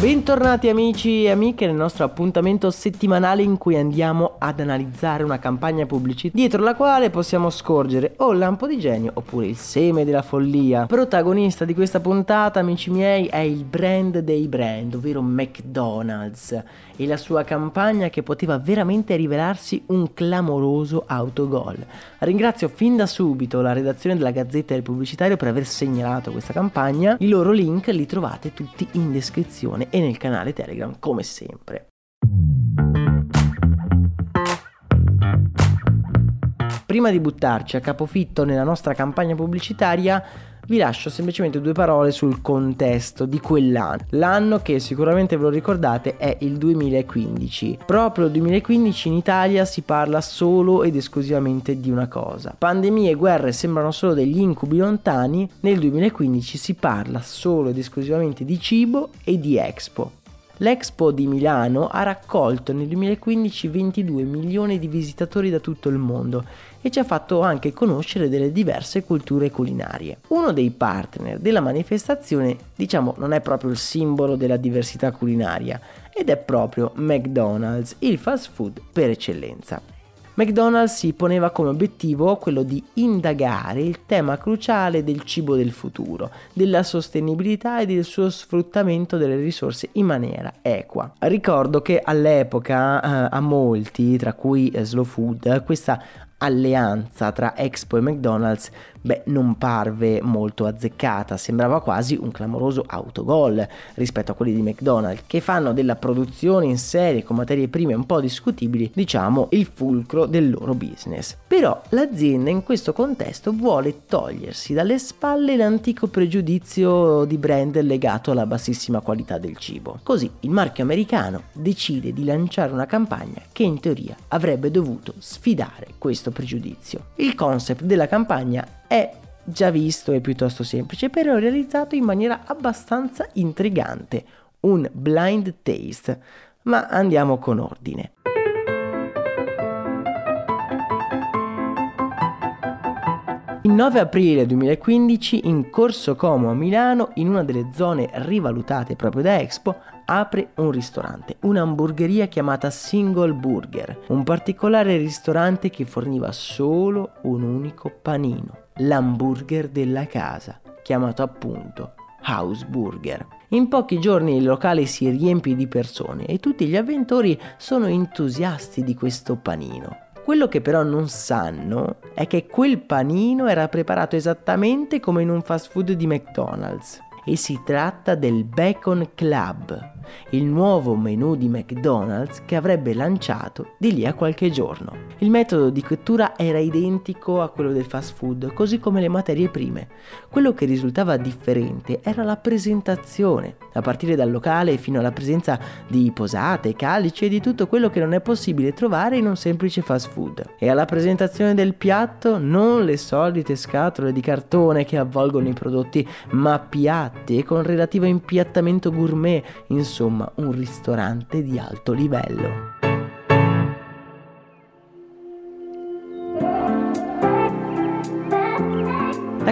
Bentornati amici e amiche nel nostro appuntamento settimanale in cui andiamo ad analizzare una campagna pubblicitaria dietro la quale possiamo scorgere o il lampo di genio oppure il seme della follia. Protagonista di questa puntata, amici miei, è il brand dei brand, ovvero McDonald's e la sua campagna che poteva veramente rivelarsi un clamoroso autogol. Ringrazio fin da subito la redazione della Gazzetta del Pubblicitario per aver segnalato questa campagna. I loro link li trovate tutti in descrizione e nel canale Telegram come sempre. Prima di buttarci a capofitto nella nostra campagna pubblicitaria, vi lascio semplicemente due parole sul contesto di quell'anno. L'anno che sicuramente ve lo ricordate è il 2015. Proprio il 2015 in Italia si parla solo ed esclusivamente di una cosa. Pandemie e guerre sembrano solo degli incubi lontani, nel 2015 si parla solo ed esclusivamente di cibo e di Expo. L'Expo di Milano ha raccolto nel 2015 22 milioni di visitatori da tutto il mondo e ci ha fatto anche conoscere delle diverse culture culinarie. Uno dei partner della manifestazione, diciamo, non è proprio il simbolo della diversità culinaria ed è proprio McDonald's, il fast food per eccellenza. McDonald's si poneva come obiettivo quello di indagare il tema cruciale del cibo del futuro, della sostenibilità e del suo sfruttamento delle risorse in maniera equa. Ricordo che all'epoca eh, a molti, tra cui eh, Slow Food, questa alleanza tra Expo e McDonald's beh, non parve molto azzeccata, sembrava quasi un clamoroso autogol rispetto a quelli di McDonald's, che fanno della produzione in serie con materie prime un po' discutibili, diciamo, il fulcro del loro business. Però l'azienda in questo contesto vuole togliersi dalle spalle l'antico pregiudizio di brand legato alla bassissima qualità del cibo. Così il marchio americano decide di lanciare una campagna che in teoria avrebbe dovuto sfidare questo pregiudizio. Il concept della campagna è già visto e piuttosto semplice, però realizzato in maniera abbastanza intrigante, un blind taste. Ma andiamo con ordine. 9 aprile 2015 in Corso Como a Milano, in una delle zone rivalutate proprio da Expo, apre un ristorante, un'hamburgeria chiamata Single Burger, un particolare ristorante che forniva solo un unico panino, l'hamburger della casa, chiamato appunto House Burger. In pochi giorni il locale si riempie di persone e tutti gli avventori sono entusiasti di questo panino. Quello che però non sanno è che quel panino era preparato esattamente come in un fast food di McDonald's e si tratta del Bacon Club, il nuovo menù di McDonald's che avrebbe lanciato di lì a qualche giorno. Il metodo di cottura era identico a quello del fast food, così come le materie prime. Quello che risultava differente era la presentazione, a partire dal locale fino alla presenza di posate, calici e di tutto quello che non è possibile trovare in un semplice fast food. E alla presentazione del piatto non le solite scatole di cartone che avvolgono i prodotti, ma piatti e con relativo impiattamento gourmet, insomma insomma un ristorante di alto livello.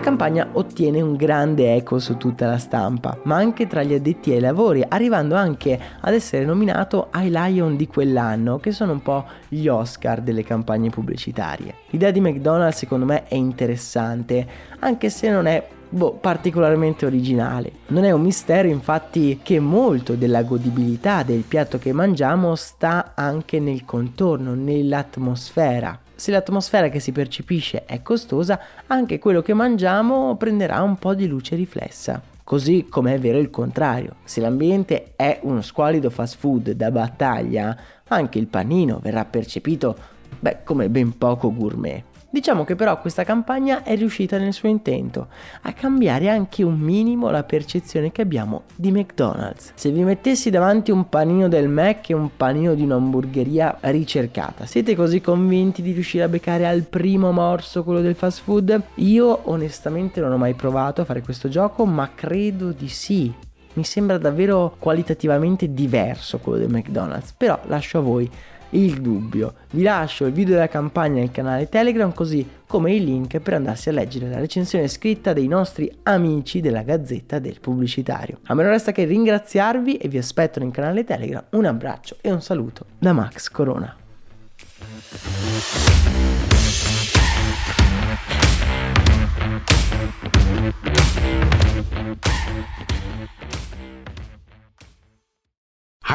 campagna ottiene un grande eco su tutta la stampa, ma anche tra gli addetti ai lavori, arrivando anche ad essere nominato ai Lion di quell'anno, che sono un po' gli Oscar delle campagne pubblicitarie. L'idea di McDonald's secondo me è interessante, anche se non è boh, particolarmente originale. Non è un mistero infatti che molto della godibilità del piatto che mangiamo sta anche nel contorno, nell'atmosfera. Se l'atmosfera che si percepisce è costosa, anche quello che mangiamo prenderà un po' di luce riflessa. Così come è vero il contrario. Se l'ambiente è uno squalido fast food da battaglia, anche il panino verrà percepito, beh, come ben poco gourmet. Diciamo che però questa campagna è riuscita nel suo intento, a cambiare anche un minimo la percezione che abbiamo di McDonald's. Se vi mettessi davanti un panino del Mac e un panino di un'hamburgeria ricercata, siete così convinti di riuscire a beccare al primo morso quello del fast food? Io onestamente non ho mai provato a fare questo gioco, ma credo di sì. Mi sembra davvero qualitativamente diverso quello del McDonald's, però lascio a voi il dubbio. Vi lascio il video della campagna nel canale Telegram così come il link per andarsi a leggere la recensione scritta dei nostri amici della Gazzetta del Pubblicitario. A me non resta che ringraziarvi e vi aspetto nel canale Telegram. Un abbraccio e un saluto da Max Corona.